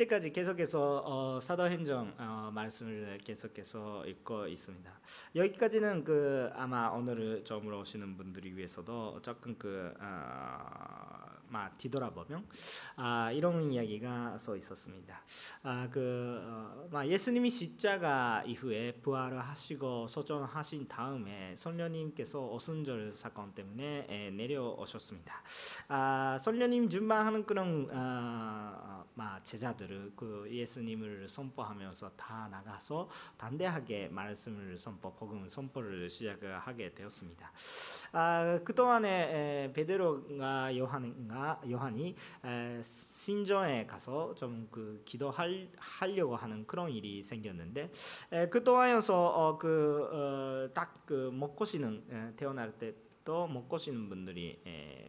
이때까지 계속해서 어, 사도행전 어, 말씀을 계속해서 읽고 있습니다. 여기까지는 그 아마 오늘을 처음으로 오시는 분들이 위해서도 조금 그 어, 막 뒤돌아보면 아, 이런 이야기가 써 있었습니다. 아, 그 어, 예수님이 십자가 이후에 부활을 하시고 소전하신 다음에 성령님께서 오순절 사건 때문에 에, 내려오셨습니다. 아, 성령님 준비하는 그런 아, 막 제자들을 그 예수님을 선포하면서 다 나가서 담대하게 말씀을 선포, 복음 선포를 시작하게 되었습니다. 아, 그 동안에 베드로가 요한과 요한이 신전에 가서 좀 그 기도하려고 하는 그런 일이 생겼는데 그 동안에서 그딱그 그 먹고 쉬는 태어날 때 또 먹고 쉬는 분들이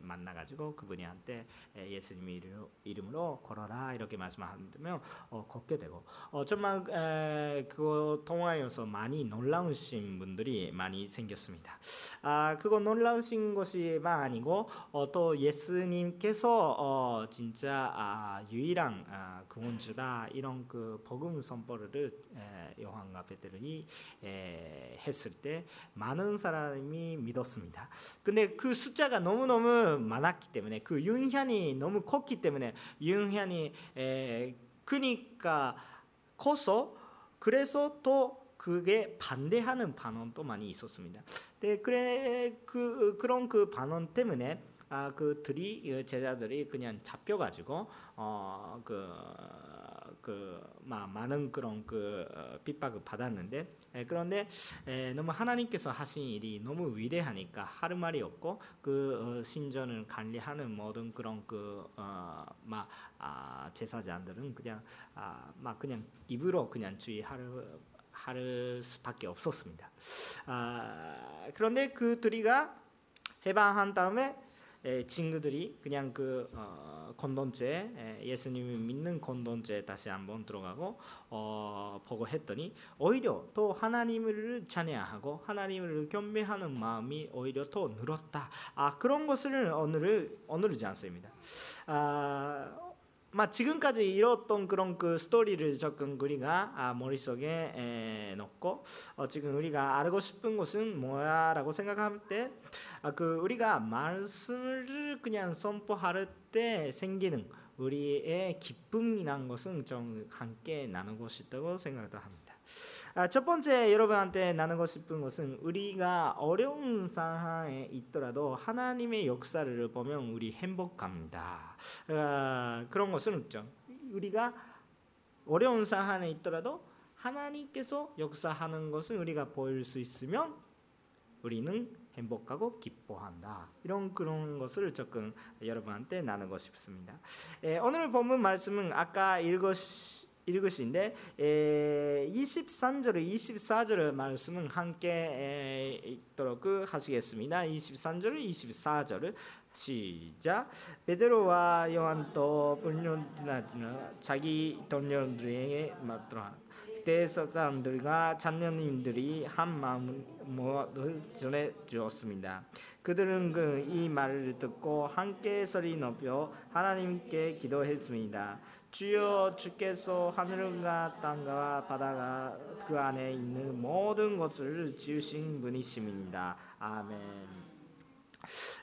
만나가지고 그분이 한테 예수님 이름으로 걸어라 이렇게 말씀하면 어, 걷게 되고 어, 정말 그거 통하여서 많이 놀라우신 분들이 많이 생겼습니다. 아 그거 놀라우신 것이만 아니고 어, 또 예수님께서 어, 진짜 아, 유일한 아, 구원주다 이런 그 복음 선포를 요한과 베드로이 했을 때 많은 사람이 믿었습니다. 근데 그 숫자가 너무 너무 많았기 때문에 그 윤현이 너무 컸기 때문에 윤현이 그니까 커서 그래서 또 그게 반대하는 반응도 많이 있었습니다. 네, 그래 그 그런 그 반응 때문에 아 그 들이 제자들이 그냥 잡혀가지고 어그 그 많은 그런 그 어, 핍박을 받았는데 그런데 너무 하나님께서 하신 일이 너무 위대하니까 하루 말이 없고 그 어, 신전을 관리하는 모든 그런 그막 아, 제사장들은 그냥 아, 막 그냥 입으로 그냥 주의하를 할 수밖에 없었습니다. 아, 그런데 그 둘이가 해방한 다음에 친구들이 그냥 그 어, 건돈죄 예수님을 믿는 건돈죄 다시 한번 들어가고 어, 보고 했더니 오히려 또 하나님을 찬양하고 하나님을 경배하는 마음이 오히려 더 늘었다. 아 그런 것을 오늘을 오늘이지 않습니다. 아, 막 지금까지 이뤘던 그런 그 스토리를 적은 우리가 아, 머릿속에 에, 넣고 어, 지금 우리가 알고 싶은 것은 뭐야라고 생각할 때 아, 그 우리가 말씀을 그냥 선포할 때 생기는 우리의 기쁨이란 것은 좀 함께 나누고 싶다고 생각도 합니다. 아, 첫 번째 여러분한테 나누고 싶은 것은 우리가 어려운 상황에 있더라도 하나님의 역사를 보면 우리 행복합니다. 아, 그런 것은 있죠. 우리가 어려운 상황에 있더라도 하나님께서 역사하는 것을 우리가 보일 수 있으면 우리는 행복하고 기뻐한다. 이런 그런 것을 조금 여러분한테 나누고 싶습니다. 에, 오늘 본문 말씀은 아까 읽었 읽으신데 23절 24절 말씀은 함께 읽도록 하시겠습니다. 23절 24절 시작 베드로와 요한도 불륜지나 자기 동료들에게 맞더라 그때 사람들과 자녀님들이 한 마음을 전해 주었습니다. 그들은 그 이 말을 듣고 함께 소리 높여 하나님께 기도했습니다. 주여 주께서 하늘과 땅과 바다가 그 안에 있는 모든 것을 지으신 분이십니다. 아멘.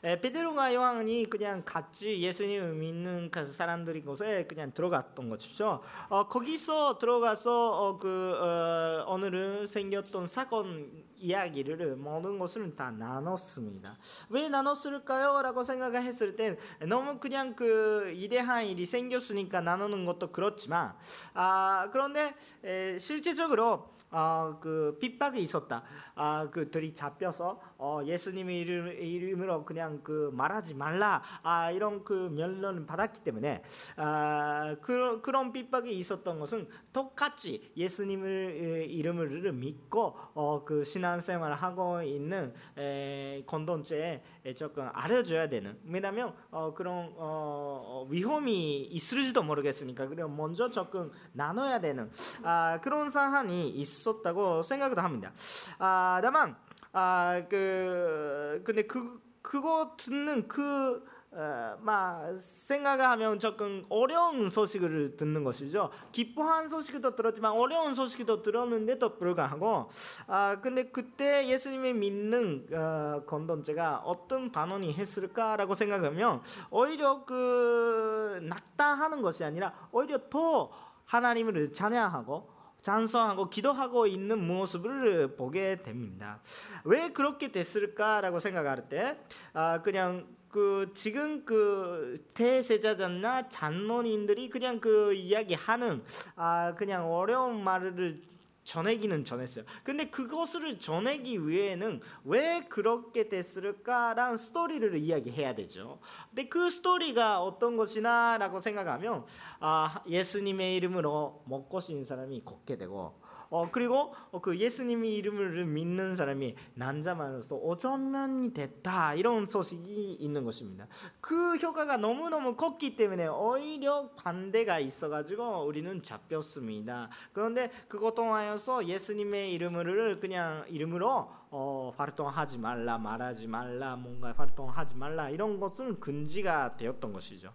베드로가 요한이 그냥 같이 예수님을 믿는 그 사람들이 곳에 그냥 들어갔던 것이죠. 어, 거기서 들어가서 어, 그 어, 오늘은 생겼던 사건 이야기를 모든 것을 다 나눴습니다. 왜 나눴을까요? 라고 생각을 했을 때 너무 그냥 그 이대한 일이 생겼으니까 나누는 것도 그렇지만 아, 그런데 에, 실제적으로 어, 그 핍박이 있었다. 아, 그들이 잡혀서 어, 예수님의 이름, 이름으로 그냥 그 말하지 말라. 아, 이런 그 면론을 받았기 때문에 아, 그, 그런 핍박이 있었던 것은 똑같이 예수님을 이름을 믿고 어, 그 신앙생활을 하고 있는 에, 건돈죄에 조금 알려줘야 되는. 왜냐하면 어, 그런 어, 위험이 있을지도 모르겠으니까 그래 먼저 조금 나눠야 되는 아, 그런 상황이 있었다고 생각도 합니다. 아, 다만 아, 그 근데 그 그거 듣는 그 어, 막 생각하면 조금 어려운 소식을 듣는 것이죠. 기뻐한 소식도 들었지만 어려운 소식도 들었는데도 불구하고 아 근데 그때 예수님이 믿는 어, 건던제가 어떤 반응이 했을까라고 생각하면 오히려 그 낙담하는 것이 아니라 오히려 더 하나님을 찬양하고 찬송하고 기도하고 있는 모습을 보게 됩니다. 왜 그렇게 됐을까라고 생각할 때 아, 그냥 그 지금 그 대세자잖나 잔론인들이 그냥 그 이야기하는 아 그냥 어려운 말을 전하기는 전했어요. 근데 그것을 전하기 위해는 왜 그렇게 됐을까라는 스토리를 이야기해야 되죠. 근데 그 스토리가 어떤 것이나라고 생각하면 아 예수님의 이름으로 먹고 싶은 사람이 걷게 되고 어 그리고 그 예수님의 이름을 믿는 사람이 난자만으로서 오전면이 됐다 이런 소식이 있는 것입니다. 그 효과가 너무 너무 컸기 때문에 오히려 반대가 있어가지고 우리는 잡혔습니다. 그런데 그것 통하여서 예수님의 이름을 그냥 이름으로 어, 활동하지 말라 말하지 말라 뭔가 활동하지 말라 이런 것은 금지가 되었던 것이죠.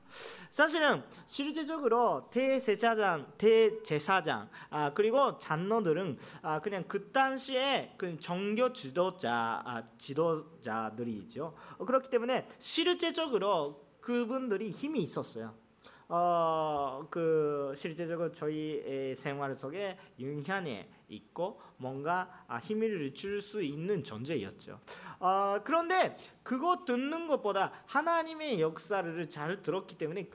사실은 실제적으로 대제사장 대제사장 아, 그리고 장로들은 아, 그냥 그 당시에 그 정교 지도자 아, 지도자들이죠. 어, 그렇기 때문에 실제적으로 그분들이 힘이 있었어요. 어, 그 실제적으로 저희 생활 속에 영향이 있고 뭔가 아, 힘을 줄 수 있는 존재였죠. 어, 그런데 그거 듣는 것보다 하나님의 역사를 잘 들었기 때문에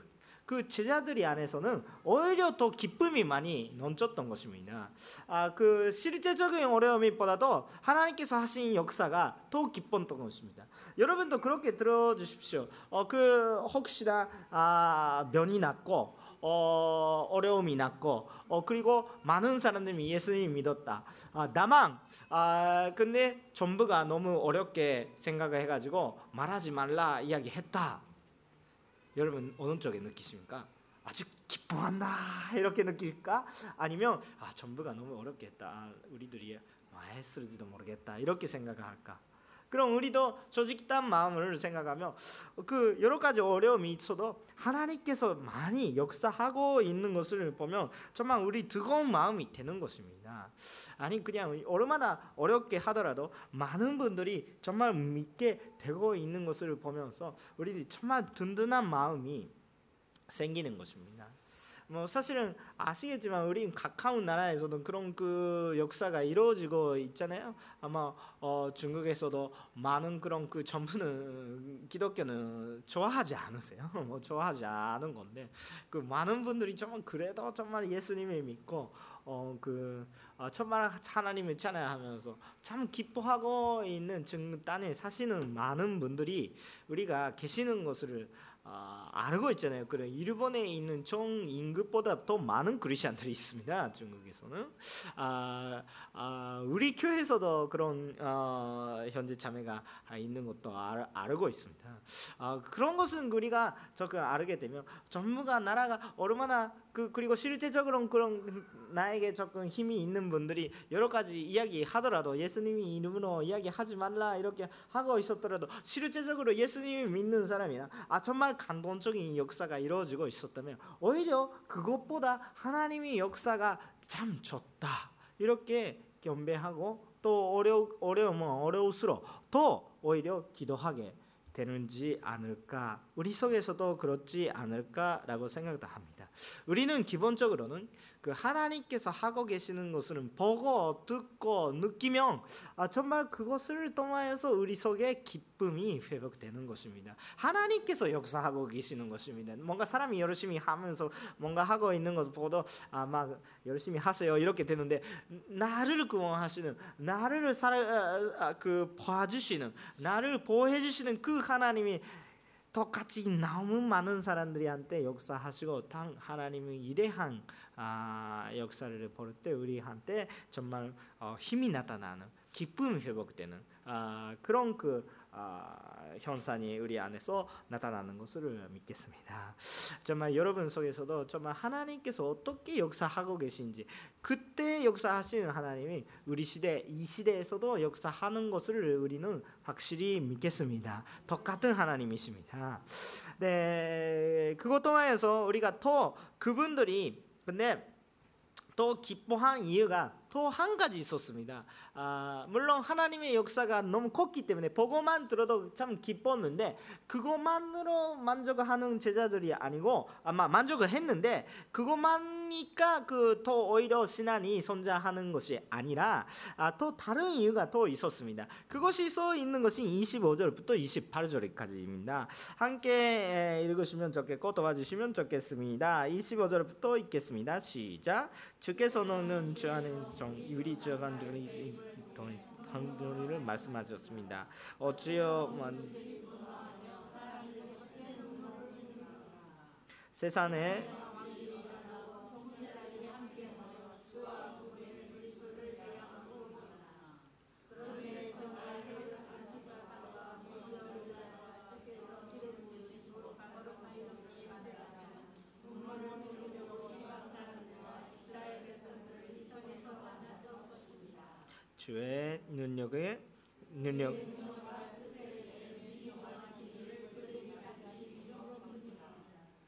그, 그 제자들이 안에서는 오히려 더 기쁨이 많이 넘쳤던 것입니다. 아, 그 실제적인 어려움보다도 하나님께서 하신 역사가 더 기뻤던 것입니다. 여러분도 그렇게 들어주십시오. 어, 그 혹시나 아, 면이 났고 어, 어려움이 났고 어, 그리고 많은 사람들이 예수님 믿었다. 아, 나만 아, 근데 전부가 너무 어렵게 생각을 해가지고 말하지 말라 이야기했다. 여러분 어느 쪽에 느끼십니까? 아주 기뻐한다 이렇게 느낄까? 아니면 아 전부가 너무 어렵게 했다. 아, 우리들이 마했을지도 모르겠다 이렇게 생각할까? 그럼 우리도 솔직한 마음을 생각하며 그 여러 가지 어려움이 있어도 하나님께서 많이 역사하고 있는 것을 보면 정말 우리 뜨거운 마음이 되는 것입니다. 아니 그냥 얼마나 어렵게 하더라도 많은 분들이 정말 믿게 되고 있는 것을 보면서 우리 정말 든든한 마음이 생기는 것입니다. 뭐 사실은 아시겠지만 우리 가까운 나라에서도 그런 그 역사가 이루어지고 있잖아요. 아마 어 중국에서도 많은 그런 그 전부는 기독교는 좋아하지 않으세요. 뭐 좋아하지 않은 건데 그 많은 분들이 정말 그래도 정말 예수님을 믿고 어그 어, 천만 하나님을 찬양하면서 참 기뻐하고 있는 즉 땅에 사시는 많은 분들이 우리가 계시는 것을 아, 알고 있잖아요. 그래 일본에 있는 총 임금보다 더 많은 크리스천들이 있습니다. 중국에서는 아, 아, 우리 교회에서도 그런 어, 현재 자매가 있는 것도 알, 알고 있습니다. 아, 그런 것은 우리가 조금 알게 되면 전부가 나라가 얼마나 그 그리고 실제적으로 그런 나에게 조금 힘이 있는 분들이 여러 가지 이야기 하더라도 예수님이 이름으로 이야기하지 말라 이렇게 하고 있었더라도 실제적으로 예수님이 믿는 사람이나 아 정말 감동적인 역사가 이루어지고 있었다면 오히려 그것보다 하나님의 역사가 참 좋다 이렇게 경배하고 또 어려 어려우면 어려울수록 더 오히려 기도하게 되는지 않을까 우리 속에서도 그렇지 않을까라고 생각도 합니다. 우리는 기본적으로는 그 하나님께서 하고 계시는 것을 보고 듣고 느끼면 아, 정말 그것을 통하여서 우리 속에 기쁨이 회복되는 것입니다. 하나님께서 역사하고 계시는 것입니다. 뭔가 사람이 열심히 하면서 뭔가 하고 있는 것 보도 아막 열심히 하세요 이렇게 되는데 나를 구원하시는 나를 살, 아, 그 봐주시는 나를 보호해 주시는 그 하나님이 똑같이 너무 많은 사람들이한테 역사하시고 하나님의 이대한 아, 역사를 볼 때 우리한테 정말 어, 힘이 나타나는 기쁨이 회복되는 아, 그런 그 아, 현상이 우리 안에서 나타나는 것을 믿겠습니다. 정말 여러분 속에서도 정말 하나님께서 어떻게 역사하고 계신지 그때 역사하시는 하나님이 우리 시대 이 시대에서도 역사하는 것을 우리는 확실히 믿겠습니다. 똑같은 하나님이십니다. 네, 그것 통하여서 우리가 더 그분들이 근데 또 기뻐한 이유가 또 한 가지 있었습니다. 아, 물론 하나님의 역사가 너무 컸기 때문에 보고만 들어도 참 기뻤는데 그것만으로 만족하는 제자들이 아니고 아마 만족을 했는데 그것만이니까 그 더 오히려 신앙이 성장하는 것이 아니라 아, 또 다른 이유가 또 있었습니다. 그것이 써 있는 것이 25절부터 28절까지입니다. 함께 읽으시면 좋겠고 도와주시면 좋겠습니다. 25절부터 읽겠습니다. 시작. 주께서는 주 안에 정 유리 저간들이 한도리를 말씀하셨습니다. 어찌여 세상에 주의 능력에 능력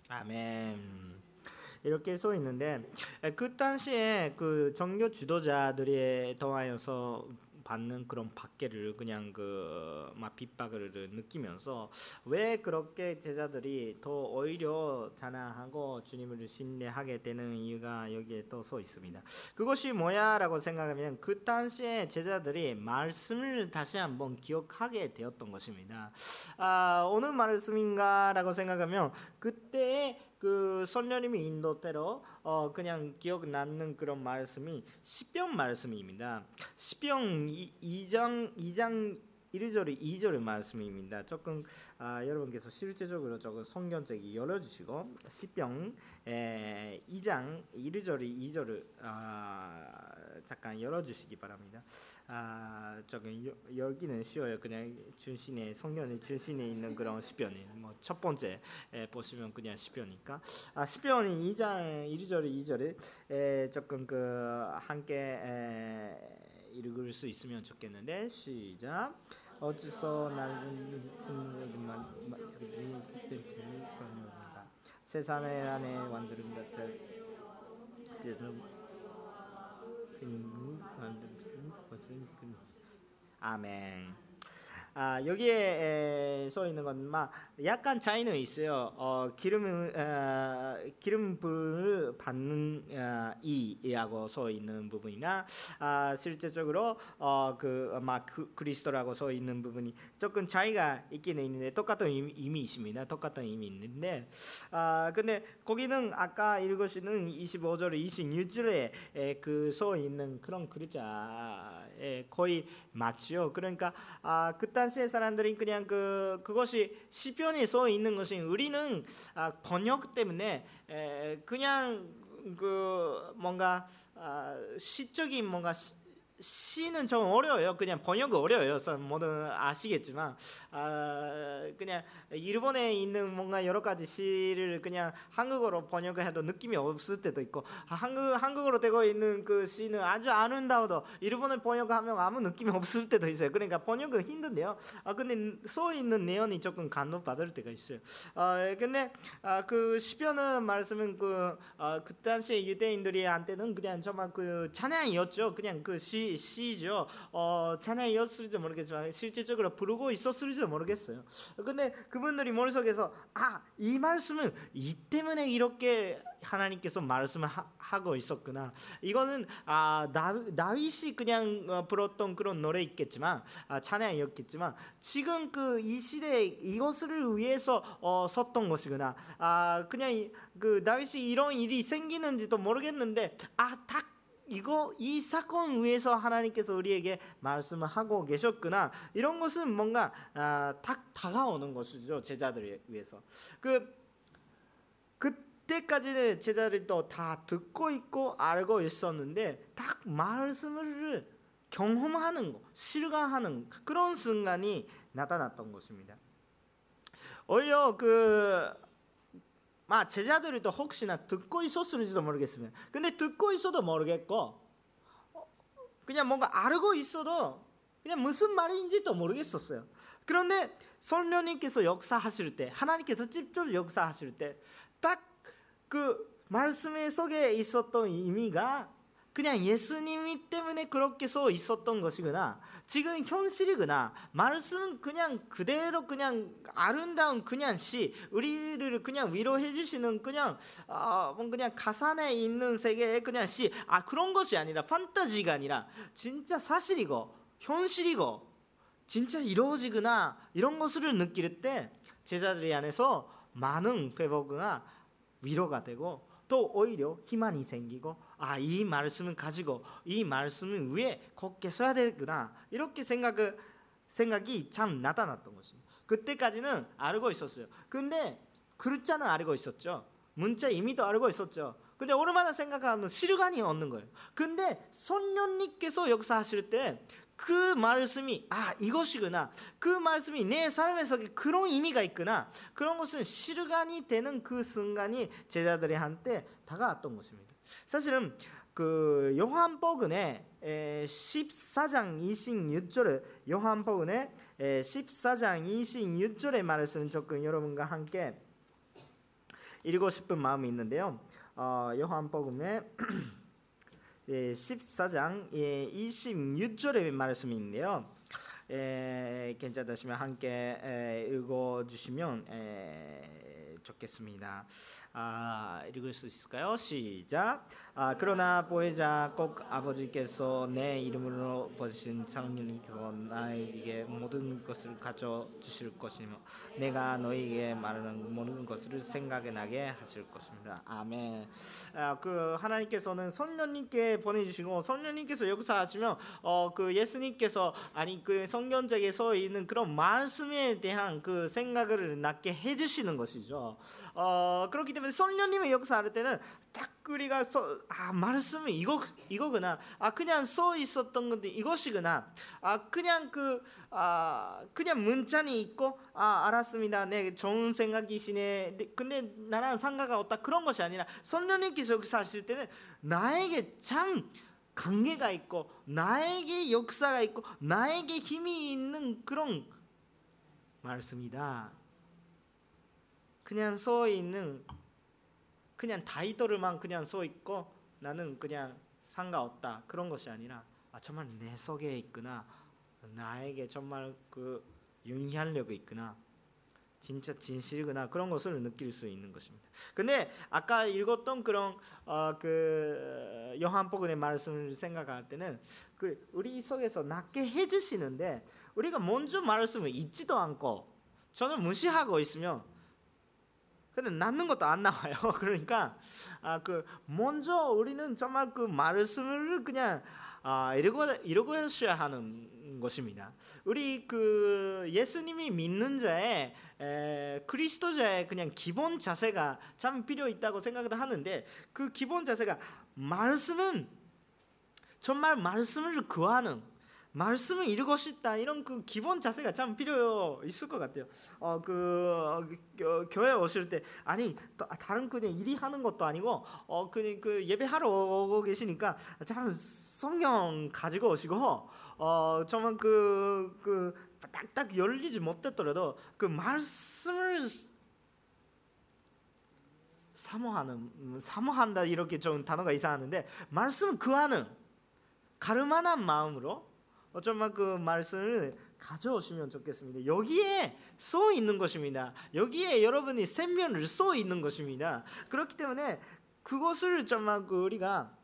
아멘. 이렇게 써 있는데 그 당시에 그 종교 지도자들이 통하여서 받는 그런 박해를 그냥 그막 핍박을 느끼면서 왜 그렇게 제자들이 더 오히려 자나하고 주님을 신뢰하게 되는 이유가 여기에 또써 있습니다. 그것이 뭐야라고 생각하면 그 당시에 제자들이 말씀을 다시 한번 기억하게 되었던 것입니다. 아, 어느 말씀인가라고 생각하면 그때 그 선녀님이 인도대로 어 그냥 기억 남는 그런 말씀이 시편 말씀입니다. 시편 2장 2장 1절 2절 말씀입니다. 조금 아, 여러분께서 실제적으로 조금 성경책이 열어주시고 시편 2장 1절 2절을 아, 잠깐 열어주시기 바랍니다. 아, 조금 열기는 쉬워요. 그냥 중심에 성경의 중심에 있는 그런 시편이 뭐첫 번째 에, 보시면 그냥 시편이니까 아, 시편이 2장 1절 2절에 조금 그 함께 에, 읽을 수 있으면 좋겠는데 시작. 어디서 나는 승리만 세상에 안에 완드는 것 들 아멘. 아, 여기에 써 있는 건 막 약간 차이는 있어요. 어, 기름 어, 기름불 받는 어, 이라고 써 있는 부분이나 아, 실제적으로 어, 그막 그, 그리스도라고 써 있는 부분이 조금 차이가 있긴 있는데 똑같은 의미, 있습니다. 똑같은 의미 있는데 아, 근데 거기는 아까 읽으시는 25절 26절에 그써 있는 그런 글자에 거의 맞죠. 그러니까 아, 그때 당시의 사람들이 그냥 그 그것이 시편에 써 있는 것이 우리는 아, 번역 때문에 에, 그냥 그 뭔가 아, 시적인 뭔가 시, 시는 좀 어려워요. 그냥 번역이 어려워요. 모두 아시겠지만 아, 그냥 일본에 있는 뭔가 여러 가지 시를 그냥 한국어로 번역해도 느낌이 없을 때도 있고 아, 한국 한국어로 되고 있는 그 시는 아주 아름다워도 일본어 번역하면 아무 느낌이 없을 때도 있어요. 그러니까 번역은 힘든데요. 아 근데 써 있는 내용이 조금 감동 받을 때가 있어요. 아 근데 아, 그 시편은 말씀은 그, 아, 그 당시에 유대인들이한테는 그냥 정말 그 찬양이었죠. 그냥 그 시 시죠. 어, 찬양이었을지도 모르겠지만 실질적으로 부르고 있었을지도 모르겠어요. 근데 그분들이 머릿속에서 아, 이 말씀은 이 때문에 이렇게 하나님께서 말씀을 하 고 있었구나. 이거는 아, 나, 윗이 그냥 어, 불었던 그런 노래 있겠지만 아, 찬양이었겠지만 지금 그 이 시대에 이것을 위해서 어, 섰던 것이구나. 아, 그냥 그 다윗이 이런 일이 생기는지도 모르겠는데 아, 딱 이거 이 사건 위해서 하나님께서 우리에게 말씀을 하고 계셨구나 이런 것은 뭔가 아, 딱 다가오는 것이죠 제자들을 위해서 그 그때까지는 제자들이 또다 듣고 있고 알고 있었는데 딱 말씀을 경험하는 거, 실감하는 그런 순간이 나타났던 것입니다. 오히려 그 마, 제자들도 혹시나 듣고 있었을지도 모르겠습니다. 근데 듣고 있어도 모르겠고 그냥 뭔가 알고 있어도 그냥 무슨 말인지도 모르겠었어요. 그런데 성령님께서 역사하실 때 하나님께서 직접 역사하실 때 딱 그 말씀 속에 있었던 의미가 그냥 예수님이 때문에 그렇게 써 있었던 것이구나. 지금 현실이구나. 말씀은 그냥 그대로 그냥 아름다운 그냥 시, 우리를 그냥 위로해 주시는 그냥 아, 뭐 그냥 가산에 있는 세계의 그냥 시. 아 그런 것이 아니라 판타지가 아니라 진짜 사실이고 현실이고 진짜 이루어지구나 이런 것을 느낄 때 제자들이 안에서 많은 회복과 위로가 되고 또 오히려 희망이 생기고 아 이 말씀을 가지고 이 말씀을 위에 걷게 써야 되구나 이렇게 생각 생각이 참 나타났던 것입니다. 그때까지는 알고 있었어요. 근데 글자는 알고 있었죠. 문자 이미도 알고 있었죠. 근데 얼마나 생각하면 실감이 없는 거예요. 근데 선녀님께서 역사하실 때 그 말씀이 아 이것이구나 그 말씀이 내 삶에 서 그런 의미가 있구나 그런 것은 실감이 되는 그 순간이 제자들이 한테 다가왔던 것입니다 사실은 그 요한복음의 14장 26절 요한복음의 14장 26절의 말씀 조금 여러분과 함께 읽고 싶은 마음이 있는데요 어, 요한복음의 14장 26절의 말씀인데요. 괜찮으시면 함께 읽어주시면 좋겠습니다. 아, 읽을 수 있을까요? 시작. 아, 그러나 보혜자 꼭 아버지께서 내 이름으로 보신 창년이고 나에게 모든 것을 가져 주실 것이며 내가 너에게 말하는 모든 것을 생각에 나게 하실 것입니다. 아멘. 아, 그 하나님께서는 성령님께 보내주시고 성령님께서 역사하시면 어, 그 예수님께서 아니 그 성경책에 서 있는 그런 말씀에 대한 그 생각을 낳게 해주시는 것이죠. 어, 그렇기 때문에 성령님의 역사할 때는 딱 우리가 써, 아 말씀은 이거 이거구나. 아 그냥 써 있었던 건데 이것이구나. 아 그냥 그 아 그냥 문자니 있고 아 알았습니다. 네 좋은 생각이시네. 네, 근데 나랑 상가가 없다 그런 것이 아니라 성령님께서 역사하실 때는 나에게 참 관계가 있고 나에게 역사가 있고 나에게 힘이 있는 그런 말씀이다. 그냥 써 있는 그냥 타이틀만 그냥 써 있고 나는 그냥 상관없다. 그런 것이 아니라 아 정말 내 속에 있구나. 나에게 정말 그 영향력이 있구나. 진짜 진실이구나. 그런 것을 느낄 수 있는 것입니다. 근데 아까 읽었던 그런 어, 그 요한복음의 말씀을 생각할 때는 그 우리 속에서 낫게 해주시는데 우리가 먼저 말씀을 잊지도 않고 저는 무시하고 있으면 근데 낳는 것도 안 나와요. 그러니까 아 그 먼저 우리는 정말 그 말씀을 그냥 아 이러고 이러고셔야 하는 것입니다. 우리 그 예수님이 믿는 자의 에, 그리스도자의 그냥 기본 자세가 참 필요 있다고 생각을 하는데 그 기본 자세가 말씀은 정말 말씀을 구하는 말씀을 읽고 싶다 이런 그 기본 자세가 참 필요 있을 것 같아요. 어그 어, 교회 오실 때 아니 다른 그냥 일이 하는 것도 아니고 어그 그 예배하러 오고 계시니까 참 성경 가지고 오시고 어 정말 그그 그 딱딱 열리지 못했더라도 그 말씀을 사모하는 사모한다 이렇게 좀 단어가 이상하는데 말씀 그하는 가르만한 마음으로 어쩌면 그 말씀을 가져오시면 좋겠습니다. 여기에 써 있는 것입니다. 여기에 여러분이 생명을 써 있는 것입니다. 그렇기 때문에 그것을 정말 그 우리가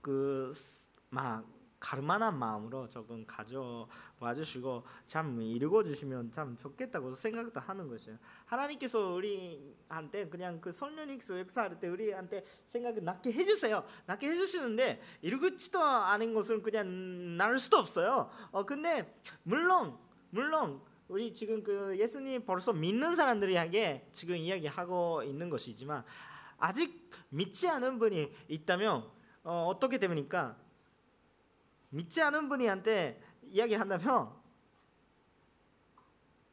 그막 가르만한 마음으로 조금 가져와 주시고 참 읽어 주시면 참 좋겠다고 생각도 하는 것이에요. 하나님께서 우리한테 그냥 그 성령님께서 역사할 때 우리한테 생각을 낳게 해주세요. 낳게 해주시는데 읽지도 않은 것은 그냥 나눌 수도 없어요. 어 근데 물론 물론 우리 지금 그 예수님 벌써 믿는 사람들에게 지금 이야기하고 있는 것이지만 아직 믿지 않은 분이 있다면 어, 어떻게 됩니까? 믿지 않은 분이한테 이야기한다면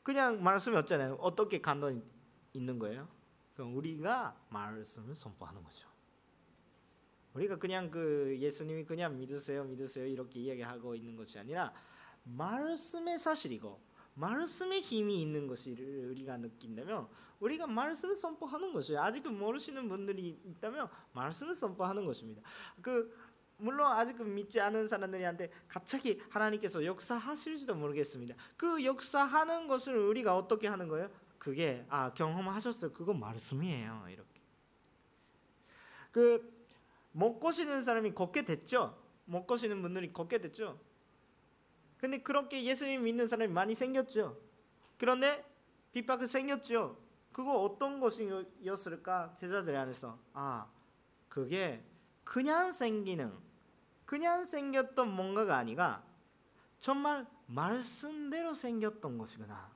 그냥 말씀이 없잖아요. 어떻게 감동이 있는 거예요? 그럼 우리가 말씀을 선포하는 거죠. 우리가 그냥 그 예수님이 그냥 믿으세요, 믿으세요 이렇게 이야기하고 있는 것이 아니라 말씀의 사실이고 말씀의 힘이 있는 것을 우리가 느낀다면 우리가 말씀을 선포하는 것이에요. 아직 모르시는 분들이 있다면 말씀을 선포하는 것입니다. 그 물론 아직 믿지 않은 사람들한테 갑자기 하나님께서 역사하실지도 모르겠습니다. 그 역사하는 것을 우리가 어떻게 하는 거예요? 그게 아 경험하셨어요. 그거 말씀이에요. 이렇게. 그 못 거시는 사람이 걷게 됐죠. 못 거시는 분들이 걷게 됐죠. 근데 그렇게 예수님 믿는 사람이 많이 생겼죠. 그런데 핍박이 생겼죠. 그거 어떤 것이었을까? 제자들 안에서 아 그게 그냥 생기는 그냥 생겼던 뭔가가 아니라 정말 말씀대로 생겼던 것이구나.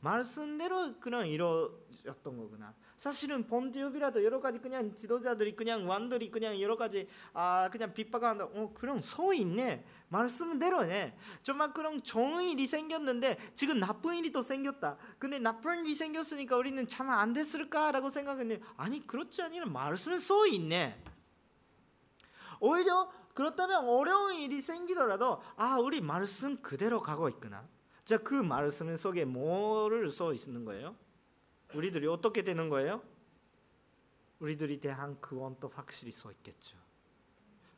말씀대로 그냥 이루어졌던 거구나. 사실은 본디오비라도 여러 가지 그냥 지도자들이 그냥 왕들이 그냥 여러 가지 아 그냥 빗박한다. 어 그런 소 있네. 말씀대로네. 정말 그런 좋은 일이 생겼는데 지금 나쁜 일이 또 생겼다. 근데 나쁜 일이 생겼으니까 우리는 참 안 됐을까라고 생각했는데 아니 그렇지 아니라 말씀은 소 있네. 오히려 그렇다면 어려운 일이 생기더라도 아 우리 말씀 그대로 가고 있구나. 자 그 말씀 속에 뭐를 써 있는 거예요? 우리들이 어떻게 되는 거예요? 우리들이 대한 구원도 확실히 써 있겠죠.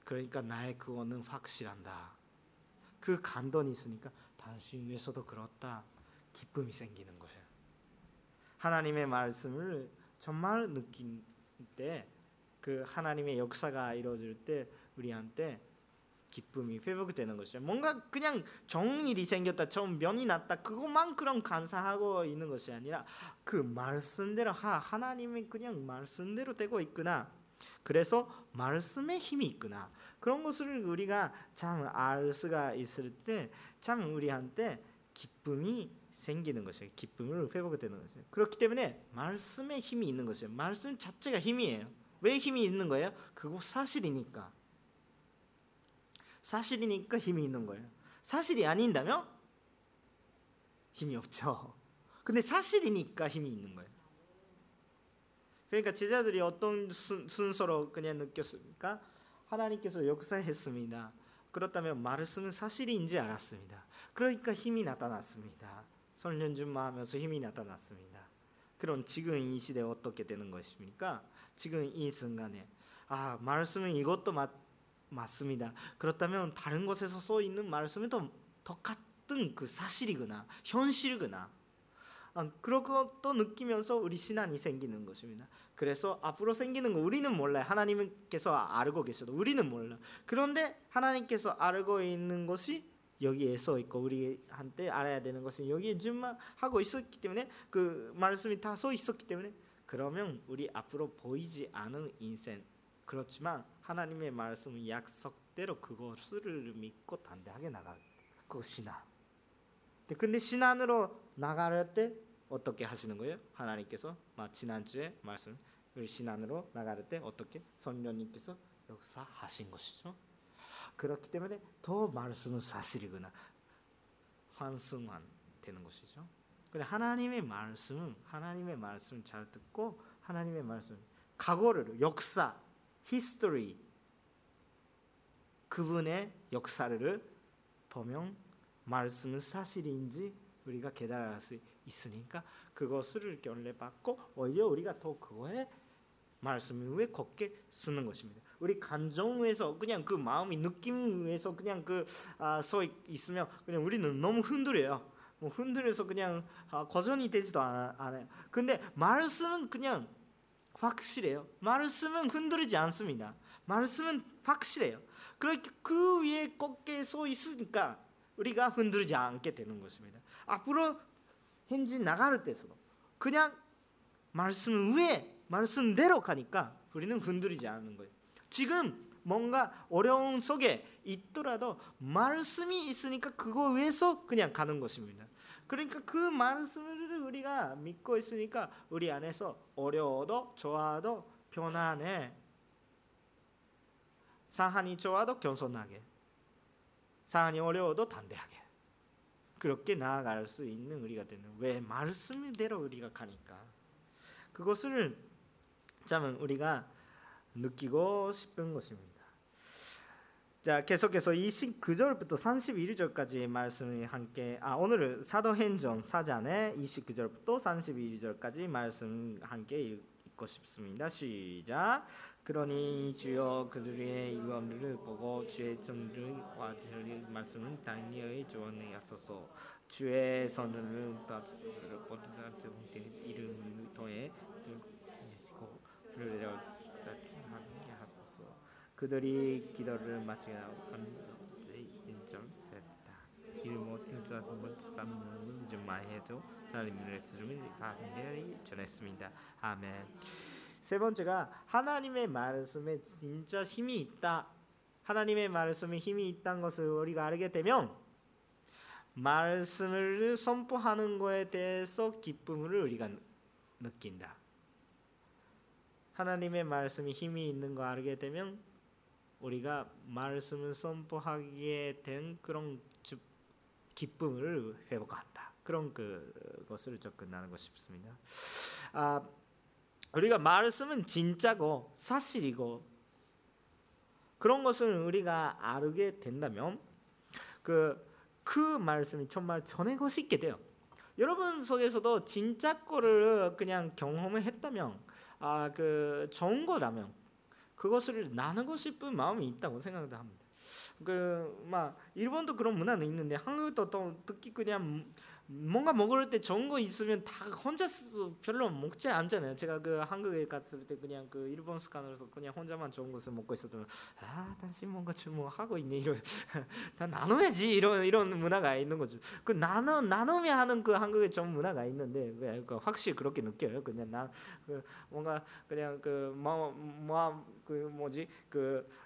그러니까 나의 구원은 확실한다. 그 간던이 있으니까 당신 위해서도 그렇다. 기쁨이 생기는 거예요. 하나님의 말씀을 정말 느낀 때 그 하나님의 역사가 이루어질 때 우리한테 기쁨이 회복되는 것이죠. 뭔가 그냥 정일이 생겼다, 좀 면이 났다, 그것만 그런 감사하고 있는 것이 아니라 그 말씀대로 하 하나님이 그냥 말씀대로 되고 있구나. 그래서 말씀의 힘이 있구나. 그런 것을 우리가 참 알 수가 있을 때 참 우리한테 기쁨이 생기는 것이에요. 기쁨을 회복되는 것이에요. 그렇기 때문에 말씀의 힘이 있는 것이에요. 말씀 자체가 힘이에요. 왜 힘이 있는 거예요? 그거 사실이니까. 사실이니까 힘이 있는 거예요. 사실이 아닌다면 힘이 없죠. 근데 사실이니까 힘이 있는 거예요. 그러니까 제자들이 어떤 순 서로 그냥 느꼈습니까? 하나님께서 역사했습니다. 그렇다면 말씀은 사실인지 알았습니다. 그러니까 힘이 나타났습니다. 설년준마 하면서 힘이 나타났습니다. 그럼 지금 이 시대에 어떻게 되는 것입니까? 지금 이 순간에 아 말씀은 이것도 맞, 맞습니다. 그렇다면 다른 곳에서 써 있는 말씀이 더 똑같은 그 사실이구나 현실이구나 아, 그런 것도 느끼면서 우리 신앙이 생기는 것입니다. 그래서 앞으로 생기는 거 우리는 몰라요. 하나님께서 알고 계셔도 우리는 몰라. 그런데 하나님께서 알고 있는 것이 여기에 써 있고 우리한테 알아야 되는 것은 여기에 주만 하고 있었기 때문에 그 말씀이 다 써 있었기 때문에 그러면 우리 앞으로 보이지 않은 인생 그렇지만 하나님의 말씀 약속대로 그것을 믿고 담대하게 나갈 그 신앙. 근데 신앙으로 나갈 때 어떻게 하시는 거예요? 하나님께서 지난주에 말씀 우리 신앙으로 나갈 때 어떻게 성령님께서 역사하신 것이죠. 그렇기 때문에 더 말씀은 사실이구나 환승만 되는 것이죠. 근데 하나님의 말씀은 하나님의 말씀 잘 듣고 하나님의 말씀 과거를 역사 히스토리 그분의 역사를 보면 말씀은 사실인지 우리가 깨달을 수 있으니까 그것을 결례받고 오히려 우리가 더 그거에 말씀 위에 걷게 쓰는 것입니다. 우리 감정 위에서 그냥 그 마음이 느낌 위에서 그냥 그서 아, 있으면 그냥 우리는 너무 흔들려요. 뭐 흔들려서 그냥 아, 거전이 되지도 않아요. 근데 말씀은 그냥 확실해요. 말씀은 흔들리지 않습니다. 말씀은 확실해요. 그렇게 그 위에 꺾게 서 있으니까 우리가 흔들리지 않게 되는 것입니다. 앞으로 현지 나갈 때서도 그냥 말씀 위에 말씀대로 가니까 우리는 흔들리지 않는 거예요. 지금 뭔가 어려운 속에 있더라도 말씀이 있으니까 그거 위해서 그냥 가는 것입니다. 그러니까 그 말씀을 우리가 믿고 있으니까 우리 안에서 어려워도 좋아도 편안해. 상한이 좋아도 겸손하게. 상황이 어려워도 담대하게 그렇게 나아갈 수 있는 우리가 되는 왜 말씀대로 우리가 가니까 그것을 참 우리가 느끼고 싶은 것입니다. 자 계속해서 29절부터 31절까지 말씀을 함께 아 오늘은 사도행전 4장의 29절부터 32절까지 말씀 함께 읽고 싶습니다. 시작. 그러니 주여 그들의 유언을 보고 주의 전들과 주의 말씀을 당연히 조언해 하소서 주의 선을 보다 이름 통해 그를 하소서 그들이 기도를 마치고 인정했다 이름으로 삼는 줄만 해도 하나님의 말씀을 간절히 전했습니다 아멘 세 번째가 하나님의 말씀에 진짜 힘이 있다. 하나님의 말씀에 힘이 있다는 것을 우리가 알게 되면 말씀을 선포하는 것에 대해서 기쁨을 우리가 느낀다. 하나님의 말씀이 힘이 있는 거 알게 되면 우리가 말씀을 선포하게 된 그런 기쁨을 회복한다. 그런 그것을 접근하는 싶습니다. 아, 우리가 말씀은 진짜고 사실이고 그런 것을 우리가 알게 된다면 그, 그 말씀이 정말 전하고 싶게 돼요. 여러분 속에서도 진짜 거를 그냥 경험을 했다면 아 그 좋은 거라면 그것을 나누고 싶은 마음이 있다고 생각합니다. 그 막 일본도 그런 문화는 있는데 한국도 또 특히 그냥 뭔가 먹을 때 좋은 거 있으면 다 혼자 별로 먹지 않잖아요. 제가 그 한국에 갔을 때 그냥 그 일본 스카너에서 그냥 혼자만 좋은 것을 먹고 있었던 아 당신 뭔가 좀뭐 하고 있네 이런 다 나눠야지 이런 이런 문화가 있는 거죠. 그 나눠 나누며 하는 그 한국의 좀 문화가 있는데 그 확실히 그렇게 느껴요. 그냥 나 그 뭔가 그냥 그 뭐뭐그 뭐지 그 어,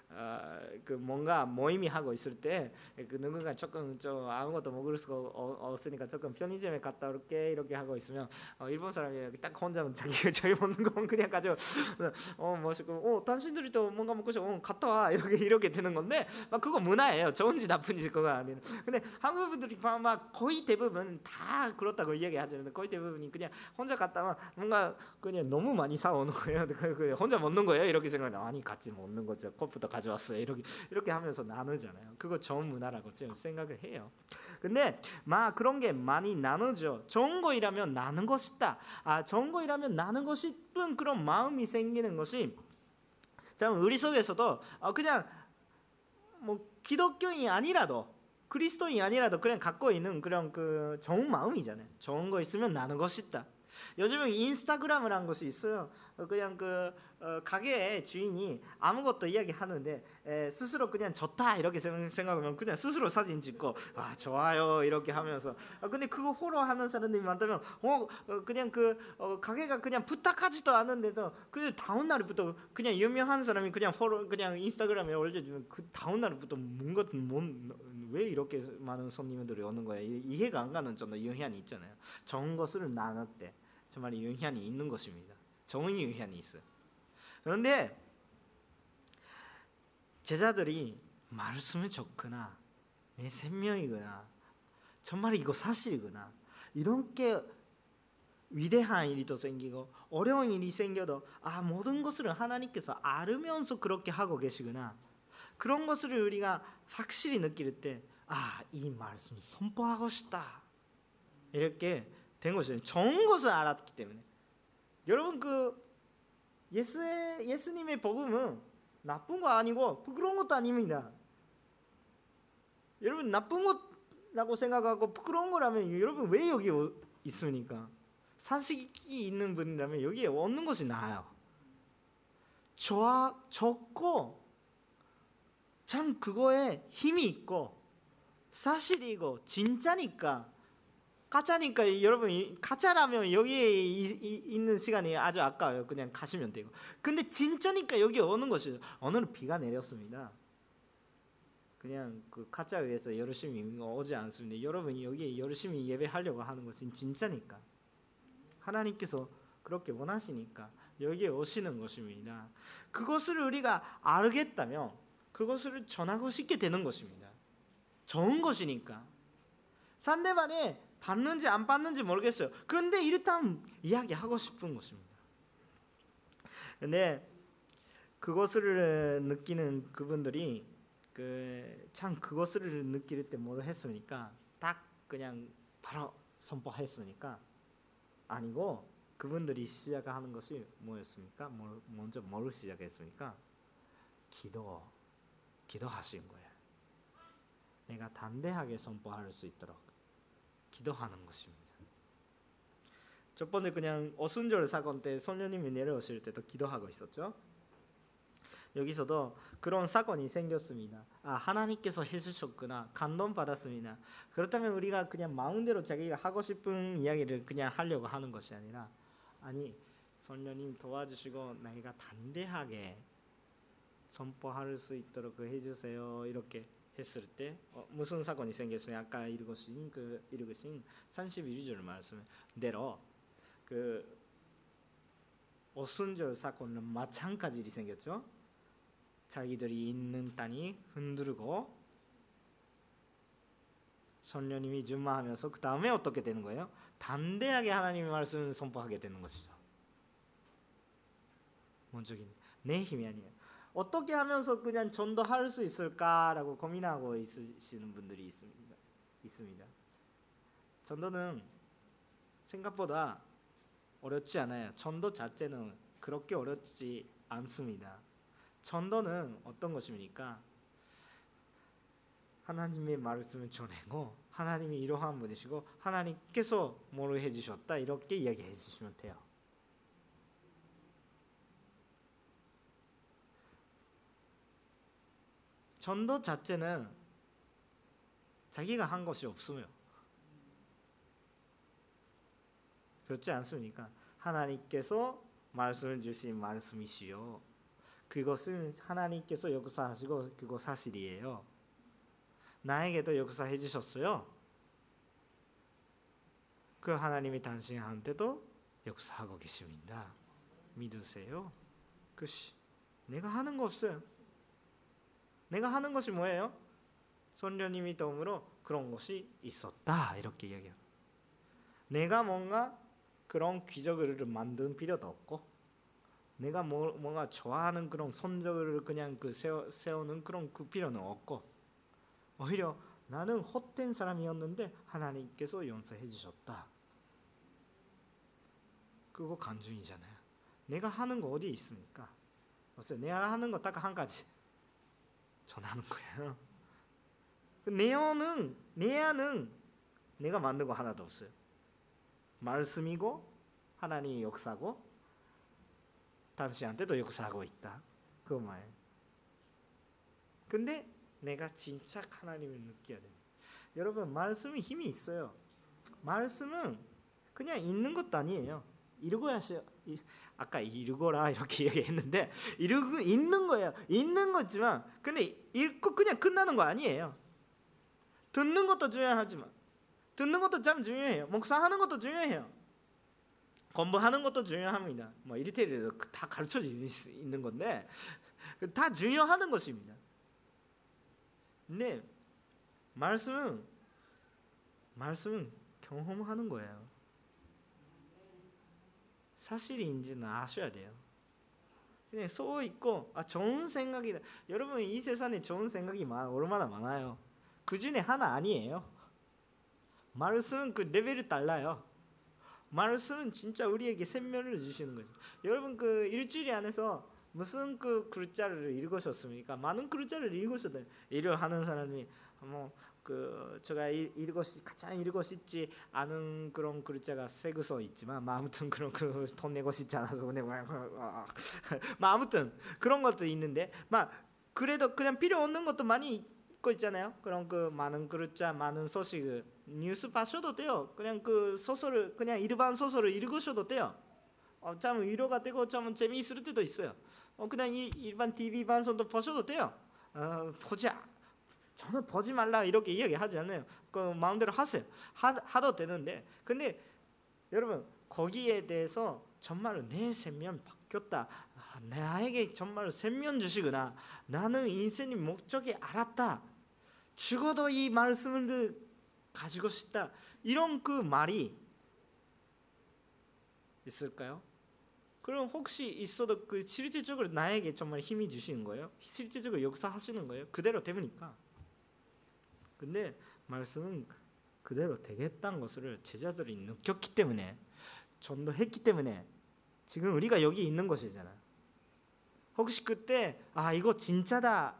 그 뭔가 모임이 하고 있을 때 그 누군가 조금 좀 아무것도 먹을 수가 없으니까 조금 편의점에 갔다 올게 이렇게 하고 있으면 어, 일본 사람이 딱 혼자 자기가 저희 먹는 거 그냥 가지고 어 멋있고 어 당신들이 또 뭔가 먹고 싶어. 어, 갔다 와. 이렇게 이렇게 되는 건데 막 그거 문화예요. 좋은지 나쁜지 그거 아니는 근데 한국 분들이 막 거의 대부분 다 그렇다고 이야기하죠 거의 대부분이 그냥 혼자 갔다가 뭔가 그냥 너무 많이 사오는 거예요. 그, 그 혼자 먹는 거예요. 이렇게 생각해 아니 같이 먹는 거죠. 컵부터 가져왔어요 이렇게 이렇게 하면서 나누잖아요 그거 좋은 문화라고 생각을 해요 근데 막 그런 게 많이 나누죠. 좋은 거이라면 나는 것이다. 아, 좋은 거이라면 나는 것이든 그런 마음이 생기는 것이 참 우리 속에서도 어, 그냥 뭐 기독교인이 아니라도 그리스도인이 아니라도 그냥 갖고 있는 그런 그 좋은 마음이잖아요. 좋은 거 있으면 나는 것이다. 요즘은 인스타그램을 한 것이 있어요. 그냥 그 어, 가게 주인이 아무것도 이야기하는데 에, 스스로 그냥 좋다 이렇게 생각하면 그냥 스스로 사진 찍고 아 좋아요 이렇게 하면서 아, 근데 그거 호러하는 사람들이 많다면 어, 어 그냥 그 어, 가게가 그냥 부탁하지도 않는데도 그 다음 날부터 그냥 유명한 사람이 그냥 호러 그냥 인스타그램에 올려주면 그 다음 날부터 뭔가 뭔왜 이렇게 많은 손님들이 오는 거야 이해가 안 가는 정도 영향이 있잖아요. 좋은 것을 때 정말 영향이 있는 것입니다. 좋은 영향이 있어요. 그런데 제자들이 말씀을 적거나 내 생명이거나 정말 이거 사실이구나 이런 게 위대한 일이 또 생기고 어려운 일이 생겨도 아 모든 것을 하나님께서 알으면서 그렇게 하고 계시구나 그런 것을 우리가 확실히 느낄 때 아 이 말씀 선포하고 싶다. 이렇게 된 것이죠 좋은 것을 알았기 때문에. 여러분 그 예수 예수님의 복음은 나쁜 거 아니고 부끄러운 것도 아닙니다. 여러분 나쁜 것라고 생각하고 부끄러운 거라면 여러분 왜 여기 있습니까? 사식이 있는 분이라면 여기에 없는 것이 나아요. 저 적고 참 그거에 힘이 있고 사실이고 진짜니까 가짜니까 여러분 가짜라면 여기에 있는 시간이 아주 아까워요. 그냥 가시면 되고. 근데 진짜니까 여기 오는 것이죠. 오늘은 비가 내렸습니다. 그냥 그 가짜 위해서 열심히 오지 않습니다. 여러분이 여기 열심히 예배하려고 하는 것은 진짜니까. 하나님께서 그렇게 원하시니까 여기에 오시는 것입니다. 그것을 우리가 알겠다면 그것을 전하고 싶게 되는 것입니다. 좋은 것이니까 상대방이 받는지 안 받는지 모르겠어요. 근데 이렇다면 이야기하고 싶은 것입니다. 근데 그것을 느끼는 그분들이 그 참 그것을 느낄 때뭘 했으니까 딱 그냥 바로 선포했으니까 아니고 그분들이 시작하는 것이 뭐였습니까? 먼저 뭘 시작했습니까? 기도, 기도하신 거예요. 내가 담대하게 선포할 수 있도록 기도하는 것입니다. 첫 번째 그냥 어순절 사건 때 선녀님이 내려오실 때도 기도하고 있었죠. 여기서도 그런 사건이 생겼습니다. 아 하나님께서 해주셨구나 감동 받았습니다. 그렇다면 우리가 그냥 마음대로 자기가 하고 싶은 이야기를 그냥 하려고 하는 것이 아니라 아니 선녀님 도와주시고 나이가 담대하게 선포할 수 있도록 해주세요 이렇게 했을 때 어, 무슨 사건이 생겼어요? 아까 읽으신 그 읽으신 31절 말씀대로 그 오순절 사건은 마찬가지로 생겼죠. 자기들이 있는 땅이 흔들고 선녀님이 준마하면서 그 다음에 어떻게 되는 거예요? 담대하게 하나님의 말씀을 선포하게 되는 것이죠. 먼저긴 내 힘이 아니에요. 어떻게 하면서 그냥 전도할 수 있을까라고 고민하고 있으시는 분들이 있습니다. 있습니다. 전도는 생각보다 어렵지 않아요. 전도 자체는 그렇게 어렵지 않습니다. 전도는 어떤 것입니까? 하나님의 말씀을 전하고 하나님이 이러한 분이시고 하나님께서 뭐를 해주셨다 이렇게 이야기해 주시면 돼요. 전도 자체는 자기가 한 것이 없으며 그렇지 않습니까? 하나님께서 말씀을 주신 말씀이시요. 그것은 하나님께서 역사하시고 그거 사실이에요. 나에게도 역사해 주셨어요. 그 하나님이 당신한테도 역사하고 계십니다. 믿으세요. 그시 내가 하는 거 없어요. 내가 하는 것이 뭐예요? 선녀님이 도움으로 그런 것이 있었다 이렇게 이야기해요. 내가 뭔가 그런 기적을 만든 필요도 없고 내가 뭐, 뭔가 좋아하는 그런 손적을 그냥 그 세워, 세우는 그런 그 필요는 없고 오히려 나는 헛된 사람이었는데 하나님께서 용서해 주셨다. 그거 간증이잖아요. 내가 하는 거 어디 있습니까? 없어요. 내가 하는 거 딱 한 가지 전하는 거예요. 그 내용은 내 안은 내가 만든 거 하나도 없어요. 말씀이고 하나님의 역사고 당신한테도 역사하고 있다. 그 말. 근데 내가 진짜 하나님을 느껴야 돼. 여러분 말씀이 힘이 있어요. 말씀은 그냥 읽는 것도 아니에요. 읽어야 아까 읽어라 이렇게 얘기했는데 읽고 읽는 거예요. 읽는 거지만 근데 읽고 그냥 끝나는 거 아니에요. 듣는 것도 중요하지만 듣는 것도 참 중요해요. 목사하는 것도 중요해요. 공부하는 것도 중요합니다. 뭐 이리테리도 다 가르쳐 있는 건데 다 중요하는 것입니다. 근데 말씀은 말씀은 경험하는 거예요. 사실인지는 아셔야 돼요. 그냥 써 있고 아 좋은 생각이다. 여러분 이 세상에 좋은 생각이 많, 얼마나 많아요. 그 중에 하나 아니에요. 말씀은 그 레벨이 달라요. 말씀은 진짜 우리에게 생명을 주시는 거죠. 여러분 그 일주일 안에서 무슨 그 글자를 읽으셨습니까? 많은 글자를 읽으셨어요. 일을 하는 사람이 뭐그 제가 읽었 가장 읽고 싶지 않은 그런 글자가 세 글서 있지만 뭐 아무튼 그런 그 돈 내고 싶지 않아서 근데 뭐 아무튼 그런 것도 있는데 막 그래도 그냥 필요 없는 것도 많이 있고 있잖아요. 그런 그 많은 글자, 많은 소식 뉴스 봐셔도 돼요. 그냥 그 소설을 그냥 일반 소설을 읽으셔도 돼요. 어, 참 위로가 되고 참 재미있을 때도 있어요. 어, 그냥 이 일반 TV 방송도 보셔도 돼요. 어, 보지 저는 보지 말라 이렇게 이야기하지 않아요. 그 마음대로 하세요. 하, 하도 되는데 근데 여러분 거기에 대해서 정말 내 생명 바뀌었다. 아, 나에게 정말 생명 주시구나. 나는 인생의 목적이 알았다. 죽어도 이 말씀을 가지고 싶다. 이런 그 말이 있을까요? 그럼 혹시 있어도 그 실질적으로 나에게 정말 힘이 주시는 거예요? 실질적으로 역사하시는 거예요? 그대로 되니까. 근데 말씀은 그대로 되겠다는 것을 제자들이 느꼈기 때문에 전도했기 때문에 지금 우리가 여기 있는 것이잖아. 혹시 그때 아 이거 진짜다.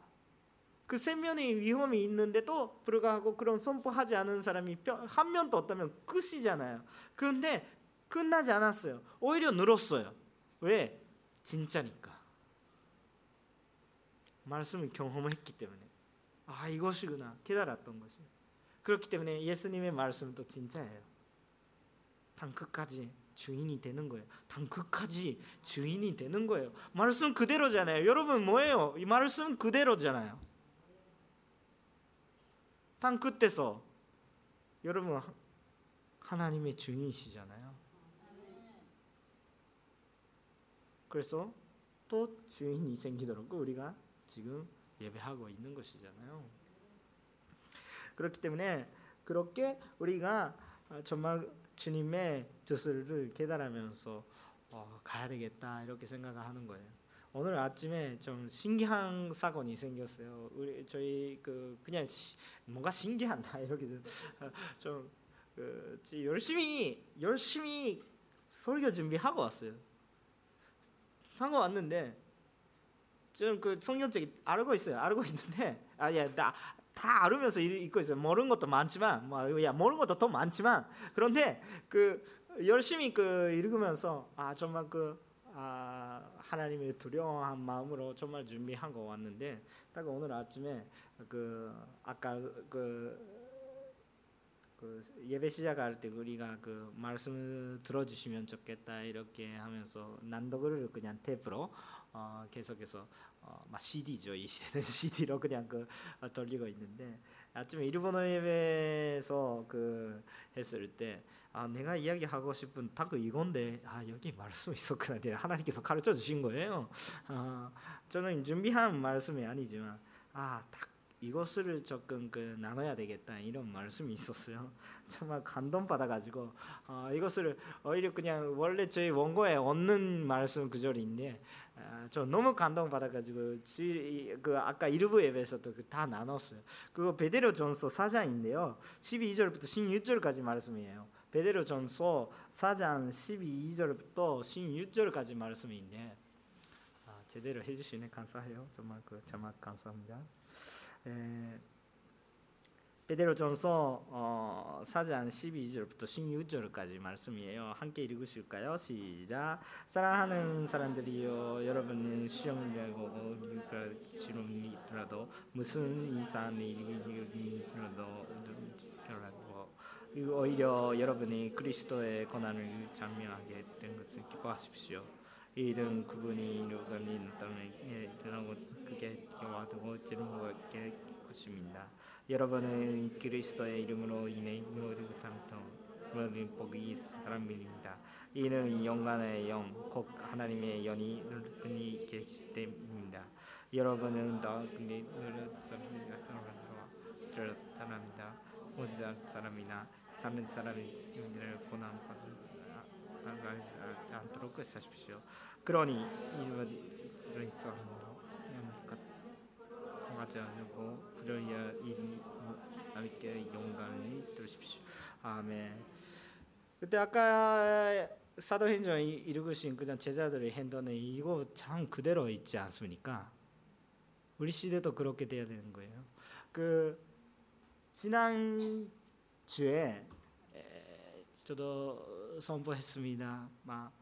그 생명의 위험이 있는데도 불구하고 그런 선포하지 않은 사람이 한 명도 없다면 끝이잖아요. 그런데 끝나지 않았어요. 오히려 늘었어요. 왜? 진짜니까. 말씀을 경험했기 때문에. 아 이것이구나 깨달았던 것이. 그렇기 때문에 예수님의 말씀도 진짜예요. 당끝까지 주인이 되는 거예요. 당끝까지 주인이 되는 거예요. 말씀 그대로잖아요. 여러분 뭐예요? 이 말씀 그대로잖아요. 당 끝에서 여러분 하나님의 주인이시잖아요. 그래서 또 주인이 생기도록 우리가 지금 예배하고 있는 것이잖아요. 그렇기 때문에 그렇게 우리가 정말 주님의 뜻을 깨달으면서 어, 가야 되겠다 이렇게 생각하는 거예요. 오늘 아침에 좀 신기한 사건이 생겼어요. 우리 저희 그 그냥 시, 뭔가 신기하다 이렇게 좀 그 열심히 열심히 설교 준비하고 왔어요. 하고 왔는데 저는 그 성경책 알고 있어요. 알고 있는데 아야 나다 알으면서 읽고 있어요. 모르는 것도 많지만 뭐야 모르는 것도 더 많지만 그런데 그 열심히 그 읽으면서 아 정말 그 아, 하나님의 두려워한 마음으로 정말 준비하고 왔는데 딱 오늘 아침에 그 아까 그, 그 예배 시작할 때 우리가 그 말씀을 들어주시면 좋겠다 이렇게 하면서 난독을 그냥 테이프로 어, 계속해서 어, 막 CD죠 이 시대는 CD로 그냥 그 어, 돌리고 있는데 아침에 일본어 예배에서 그 했을 때 아, 내가 이야기하고 싶은 딱 이건데 아 여기 말씀 있었구나 하나님께서 가르쳐 주신 거예요. 아, 저는 준비한 말씀이 아니지만 아딱 이것을 조금 그 나눠야 되겠다 이런 말씀이 있었어요. 정말 감동 받아가지고 어, 이것을 오히려 그냥 원래 저희 원고에 없는 말씀 구절인데 아, 저 너무 감동 받아가지고 그 아까 일부 예배에서도 그다 나눴어요. 그거 베데로 전서 4장인데요. 12절부터 16절까지 말씀이에요. 베데로 전서 4장 12절부터 16절까지 말씀인데 아, 제대로 해주시네 감사해요. 정말 그 정말 감사합니다. 에, 베드로 전서 어, 4장 12절부터 16절까지 말씀이에요. 함께 읽으실까요? 시작. 사랑하는 사람들이여, 여러분은 시험이라고 지름이라도 무슨 이상한 일이라도 오히려 여러분이 그리스도의 고난을 장명하게 된 것을 기뻐하십시오. 이런 그분이 땅에 드러나고 그게 와두고 지름하게 것입니다. 여러분은 그리스도의 이름으로 인해 모두 당통 모든 복이 사람입니다. 이는 영광의 영, 곧 하나님의 영이 은이 계시 때입니다. 여러분은 더 근데 사람입니다. 모든 사람이나 사는 사람이 고난 받은 않도록 하십시오. 그러니 이런 있어 가져고 그러야 하나님께 영광을 들으십시오. 아멘. 그때 아까 사도행전 읽으신 그냥 제자들의 행동은 이거 참 그대로 있지 않습니까? 우리 시대도 그렇게 돼야 되는 거예요. 그 지난 주에 저도 선포했습니다. 막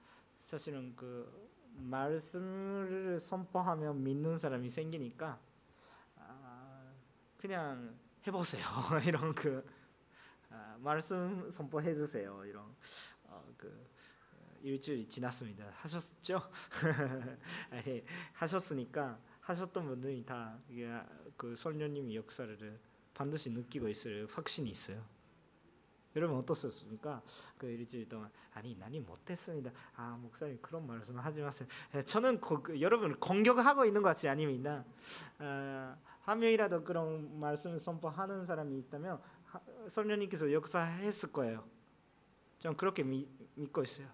사실은 그 말씀을 선포하면 믿는 사람이 생기니까 그냥 해보세요. 이런 그 아, 말씀 선포해 주세요. 이런 어, 그 일주일이 지났습니다. 하셨죠? 아니, 하셨으니까 하셨던 분들이 다그 선녀님의 역사를 반드시 느끼고 있을 확신이 있어요. 여러분 어떻습니까? 그 일주일 동안 아니 나는 못했습니다. 아 목사님 그런 말씀 하지 마세요. 저는 거, 그, 여러분을 공격하고 있는 것이 아닙니다. 아, 한 명이라도 그런 말씀을 선포하는 사람이 있다면 성령님께서 역사했을 거예요. 전 그렇게 미, 믿고 있어요.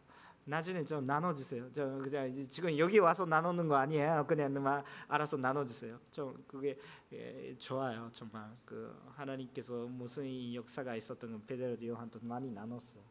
나중에 좀 나눠주세요. 저 그냥 지금 여기 와서 나누는 거 아니에요. 그냥 막 알아서 나눠주세요. 좀 그게 예, 좋아요. 정말 그 하나님께서 무슨 역사가 있었던 베드로 요한도 많이 나눴어.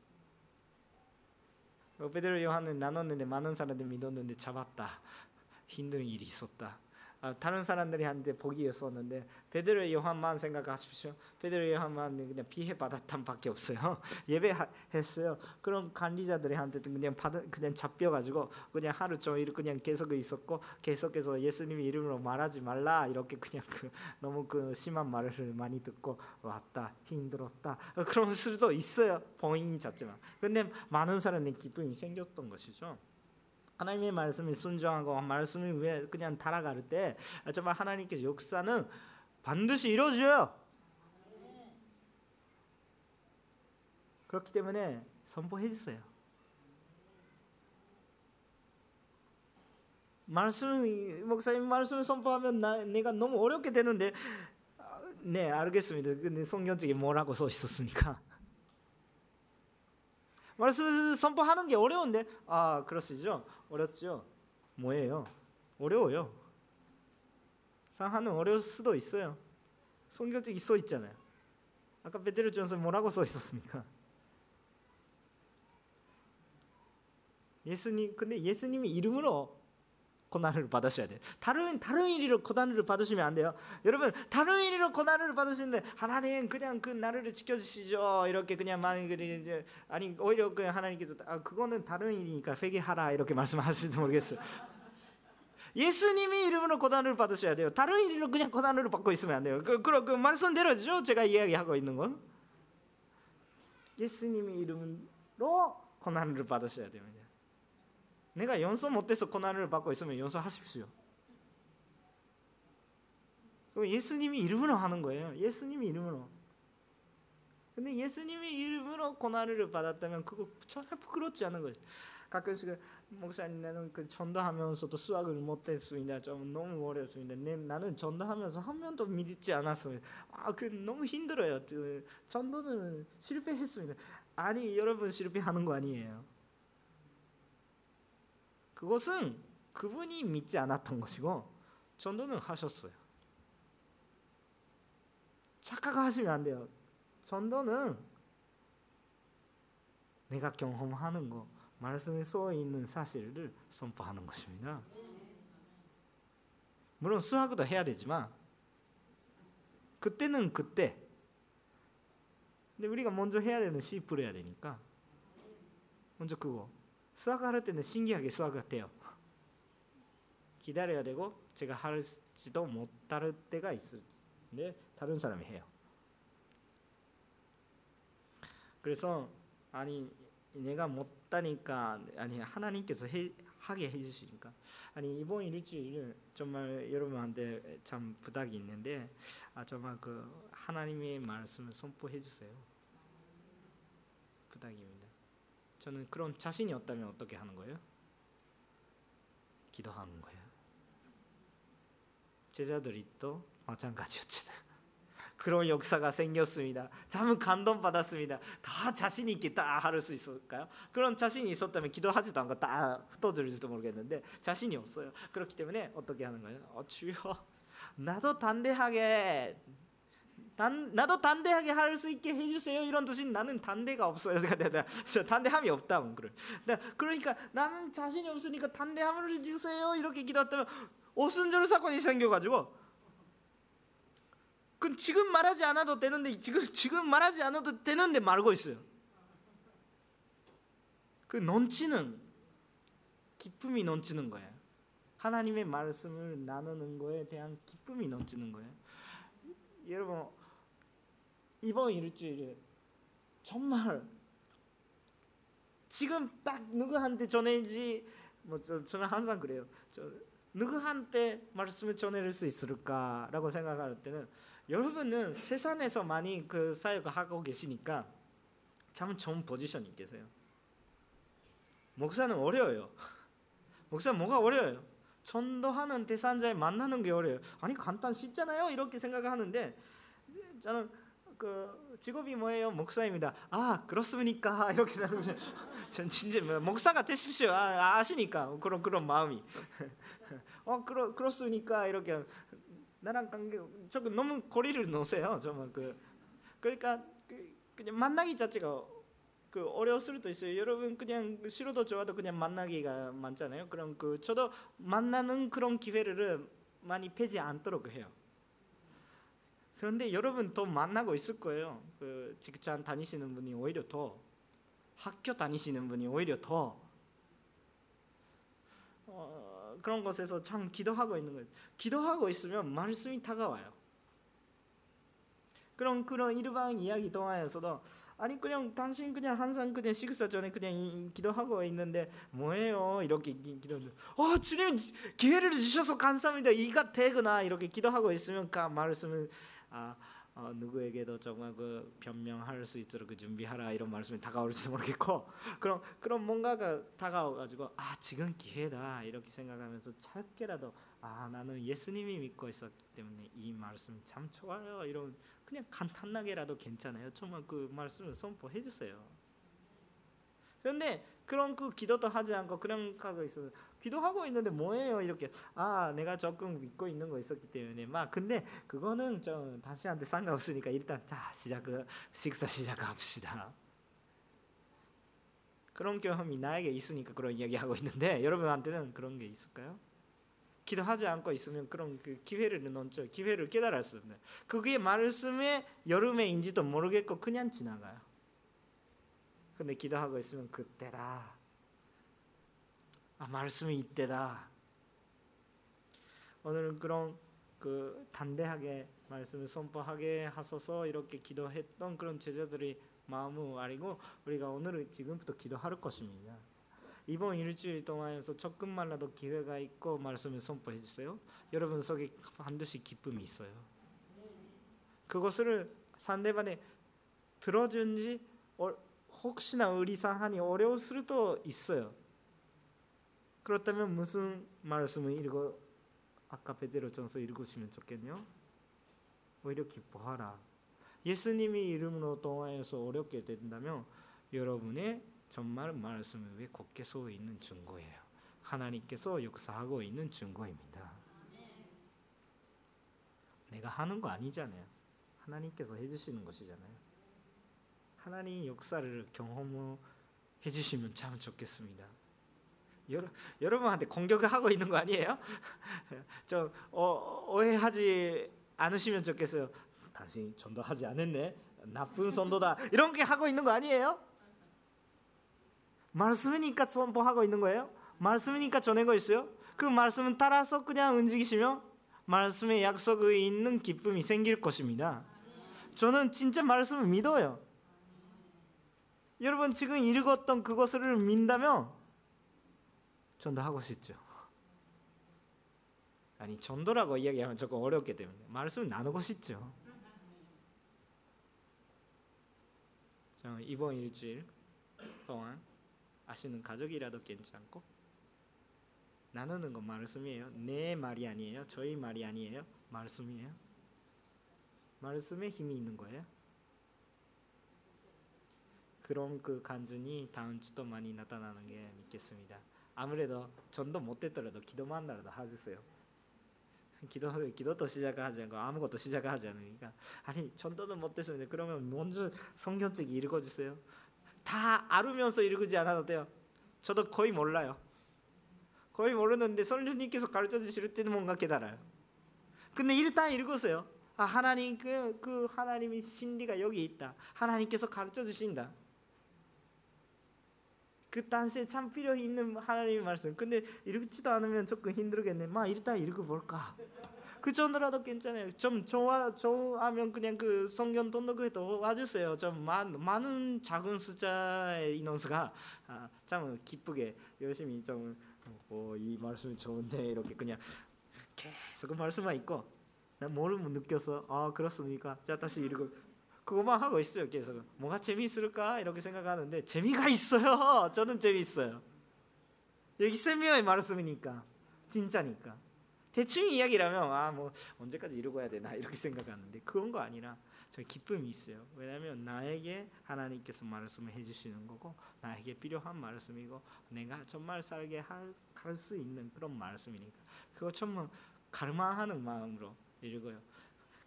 베드로 요한은 나눴는데 많은 사람들이 믿었는데 잡았다. 힘든 일이 있었다. 아, 다른 사람들이 한테 복이었었는데 베드로 요한만 생각하십시오. 베드로 요한만 그냥 피해 받았단 밖에 없어요. 예배했어요. 그런 관리자들이 한테 그냥 받 그냥 잡혀가지고 그냥 하루 종일 그냥 계속 있었고 계속해서 예수님 이름으로 말하지 말라 이렇게 그냥 그 너무 그 심한 말을 많이 듣고 왔다 힘들었다 그런 수도 있어요. 본인 자체만. 근데 많은 사람의 기쁨이 생겼던 것이죠. 하나님의 말씀에 순종하고 말씀을 위해 그냥 달아갈 때 정말 하나님께서 역사는 반드시 이루어져요. 그렇기 때문에 선포해 주세요. 말씀 목사님 말씀 선포하면 나, 내가 너무 어렵게 되는데 네 알겠습니다. 근데 성경책에 뭐라고 써 있었습니까? 말씀을 선포하는 게 어려운데? 아 그렇시죠? 어렵죠? 뭐예요? 어려워요. 상하는 어려울 수도 있어요. 성경책 써 있잖아요. 아까 베드로 전서 뭐라고 써 있었습니까? 예수님 근데 예수님이 이름으로 고난을 받으셔야 돼요. 다른 다른 일로 고난을 받으시면 안 돼요. 여러분 다른 일로 고난을 받으시는데 하나님 그냥 그 나를 지켜주시죠. 이렇게 그냥 많이 이제 아니 오히려 그 하나님께서 아 그거는 다른 일이니까 회개하라 이렇게 말씀하실지 모르겠어요. 예수님이 이름으로 고난을 받으셔야 돼요. 다른 일로 그냥 고난을 받고 있으면 안 돼요. 그, 그, 그 말씀대로죠. 제가 이야기하고 있는 건 예수님이 이름으로 고난을 받으셔야 됩니다. 내가 연소 못해서 고난을 받고 있으면 연소하십시오. 예수님이 이름으로 하는 거예요. 예수님이 이름으로. 근데 예수님이 이름으로 고난을 받았다면 그거 전혀 부끄럽지 않은 거예요. 가끔씩 목사님 나는 그 전도하면서도 수학을 못했습니다. 좀 너무 어렵습니다. 내, 나는 전도하면서 한 명도 믿지 않았습니다. 아그 너무 힘들어요. 그 전도는 실패했습니다. 아니 여러분 실패하는 거 아니에요. 그것은 그분이 믿지 않았던 것이고 전도는 하셨어요. 착각하시면 안 돼요. 전도는 내가 경험하는 거, 말씀에 써 있는 사실을 선포하는 것입니다. 물론 수학도 해야 되지만 그때는 그때. 근데 우리가 먼저 해야 되는 시프를 해야 되니까 먼저 그거 수학 할 때는 신기하게 수학을 해요. 기다려야 되고 제가 할지도 못할 때가 있는데 다른 사람이 해요. 그래서 아니 내가 못하니까 아니 하나님께서 해, 하게 해주시니까 아니 이번 일주일 정말 여러분한테 참 부탁이 있는데 아 정말 그 하나님의 말씀을 선포해 주세요. 부탁입니다. 저는 그런 자신이 없다면 어떻게 하는 거예요? 기도하는 거예요. 제자들이 또 마찬가지였잖아요. 그런 역사가 생겼습니다. 참 감동받았습니다. 다 자신 있게 다 할 수 있을까요? 그런 자신이 있었다면 기도하지도 않고 다 흩어질지도 모르겠는데 자신이 없어요. 그렇기 때문에 어떻게 하는 거예요? 어, 주여 나도 단대하게 단, 나도 단대하게 할 수 있게 해주세요. 이런 뜻인 나는 단대가 없어요. 저 단대함이 없다. 그러니까 나는 자신이 없으니까 단대함을 해주세요. 이렇게 기도했다면 오순절 사건이 생겨가지고 그 지금 말하지 않아도 되는데 지금 지금 말하지 않아도 되는데 말고 있어요. 그 넘치는 기쁨이 넘치는 거예요. 하나님의 말씀을 나누는 거에 대한 기쁨이 넘치는 거예요. 여러분 이번 일주일에 정말 지금 딱 누구한테 전해지 뭐 저, 저는 항상 그래요. 저 누구한테 말씀을 전할 수 있을까라고 생각할 때는 여러분은 세상에서 많이 그 사역을 하고 계시니까 참 좋은 포지션이 계세요. 목사는 어려워요. 목사 뭐가 어려워요? 전도하는 대상자에 만나는 게 어려요. 아니 간단 쉽잖아요. 이렇게 생각하는데 저는 그 직업이 뭐예요? 목사입니다. 아 그렇습니까? 이렇게 전 진짜 뭐 목사가 되십시오. 아, 아시니까 그런 그런 마음이. 어 그렇 그렇습니까? 이렇게 나랑 관계 조금 너무 거리를 놓으세요. 정말 그 그러니까 그, 그냥 만나기 자체가 그 어려울 수도 있어요. 여러분 그냥 싫어도 좋아도 그냥 만나기가 많잖아요. 그럼 그 저도 만나는 그런 기회를 많이 패지 않도록 해요. 그런데 여러분 더 만나고 있을 거예요. 그 직장 다니시는 분이 오히려 더 학교 다니시는 분이 오히려 더 어, 그런 것에서 참 기도하고 있는 거예요. 기도하고 있으면 말씀이 다가와요. 그런 그런 일반 이야기 동안에서도 아니 그냥 당신 그냥 항상 그냥 식사 전에 그냥 이, 기도하고 있는데 뭐예요 이렇게 기도 어 주님 기회를 주셔서 감사합니다 이가 되구나 이렇게 기도하고 있으면 그 말씀을 아 어, 누구에게도 정말 그 변명할 수 있도록 그 준비하라 이런 말씀이 다가올지 모르겠고 그럼 그런 뭔가가 다가와가지고 아 지금 기회다 이렇게 생각하면서 짧게라도 아 나는 예수님이 믿고 있었기 때문에 이 말씀 참 좋아요 이런 그냥 간단하게라도 괜찮아요 정말 그 말씀을 선포해 주세요. 그런데 그런 그 기도도 하지 않고 그런 하고 있어 기도하고 있는데 뭐예요? 이렇게 아 내가 조금 믿고 있는 거 있었기 때문에 막 근데 그거는 좀 당신한테 상관없으니까 일단 자 시작 그 식사 시작합시다. 그런 경험이 나에게 있으니까 그런 이야기 하고 있는데 여러분한테는 그런 게 있을까요? 기도하지 않고 있으면 그런 그 기회를 놓죠 기회를 깨달았습니다 그게 말씀의 여름에인지도 모르겠고 그냥 지나가요 근데 기도하고 있으면 그때다. 아 말씀이 이때다. 오늘은 그런 그 단대하게 말씀을 선포하게 하소서 이렇게 기도했던 그런 제자들의 마음을 알고 우리가 오늘은 지금부터 기도할 것입니다. 이번 일주일 동안에서 조금만라도 기회가 있고 말씀을 선포해 주세요. 여러분 속에 반드시 기쁨이 있어요. 그것을 상대방에 들어준지 혹시나 의리상하니 어려울 수도 있어요. 그렇다면 무슨 말씀을 읽어 아까 베드로전서 읽으시면 좋겠네요. 오히려 기뻐하라. 예수님이 이름으로 동하여서 어렵게 된다면 여러분의 정말 말씀 위에 굳게 서 있는 증거예요. 하나님께서 역사하고 있는 증거입니다. 내가 하는 거 아니잖아요. 하나님께서 해주시는 것이잖아요. 하나님 역사를 경험해 주시면 참 좋겠습니다. 여러, 여러분한테 공격을 하고 있는 거 아니에요? 저 어, 오해하지 않으시면 좋겠어요. 당신 전도하지 않았네. 나쁜 선도다. 이런 게 하고 있는 거 아니에요? 말씀이니까 선포하고 있는 거예요. 말씀이니까 전하고 있어요. 그 말씀은 따라서 그냥 움직이시면 말씀의 약속에 있는 기쁨이 생길 것입니다. 저는 진짜 말씀을 믿어요. 여러분 지금 읽었던 그것을 민다면 전도하고 싶죠. 아니 전도라고 이야기하면 조금 어렵기 때문에 말씀을 나누고 싶죠. 이번 일주일 동안 아시는 가족이라도 괜찮고 나누는 건 말씀이에요. 내 말이 아니에요. 저희 말이 아니에요. 말씀이에요. 말씀에 힘이 있는 거예요. 그런 그 간증이 다음 주도 많이 나타나는 게 믿겠습니다. 아무래도 전도 못됐더라도 기도만 하더라도 하세요. 기도 기도도 시작하지 않고 아무것도 시작하지 않으니까 아니 전도도 못됐습니다. 그러면 먼저 성경책 읽어주세요. 다 알으면서 읽지 않아도 돼요. 저도 거의 몰라요. 거의 모르는데 선생님께서 가르쳐 주실 때는 뭔가 깨달아요. 근데 일단 읽으세요. 아 하나님 그, 그 하나님의 진리가 여기 있다. 하나님께서 가르쳐 주신다. 그 당시에 참 필요 있는 하나님의 말씀. 근데 읽지도 않으면 조금 힘들겠네. 막 일단 읽어볼까. 그 정도라도 괜찮아요. 좀 좋아 좋아하면 그냥 그 성경 등록에도 와주세요. 좀 많, 많은 작은 숫자의 인원수가 아, 참 기쁘게 열심히 좀이 어, 말씀이 좋은데 이렇게 그냥 계속 그 말씀만 있고 나뭘 느껴서 아 그렇습니까? 자 다시 읽어 그것만 하고 있어요 계속. 뭐가 재미있을까? 이렇게 생각하는데 재미가 있어요. 저는 재미있어요. 여기 세미어의 말씀이니까. 진짜니까. 대충 이야기라면 아 뭐 언제까지 이러고 해야 되나? 이렇게 생각하는데 그런 거 아니라 저 기쁨이 있어요. 왜냐하면 나에게 하나님께서 말씀을 해주시는 거고 나에게 필요한 말씀이고 내가 정말 살게 할 수 있는 그런 말씀이니까. 그거 정말 갈망하는 마음으로 읽어요.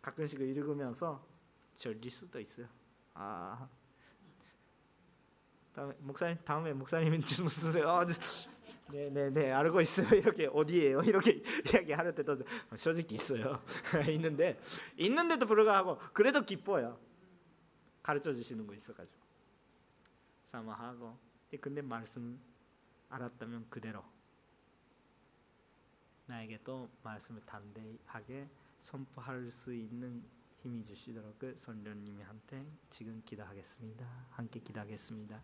가끔씩 읽으면서 절릴 수도 있어요. 아 다음에 목사님 다음에 목사님은 좀 쓰세요. 아, 네네네 알고 있어요. 이렇게 어디에요? 이렇게 이야기할 때도 솔직히 있어요. 있는데 있는데도 불구하고 그래도 기뻐요. 가르쳐 주시는 거 있어가지고 사마하고 근데 말씀 알았다면 그대로 나에게 또 말씀을 담대하게 선포할 수 있는 힘이 주시도록 성령님한테 지금 기도하겠습니다. 함께 기도하겠습니다.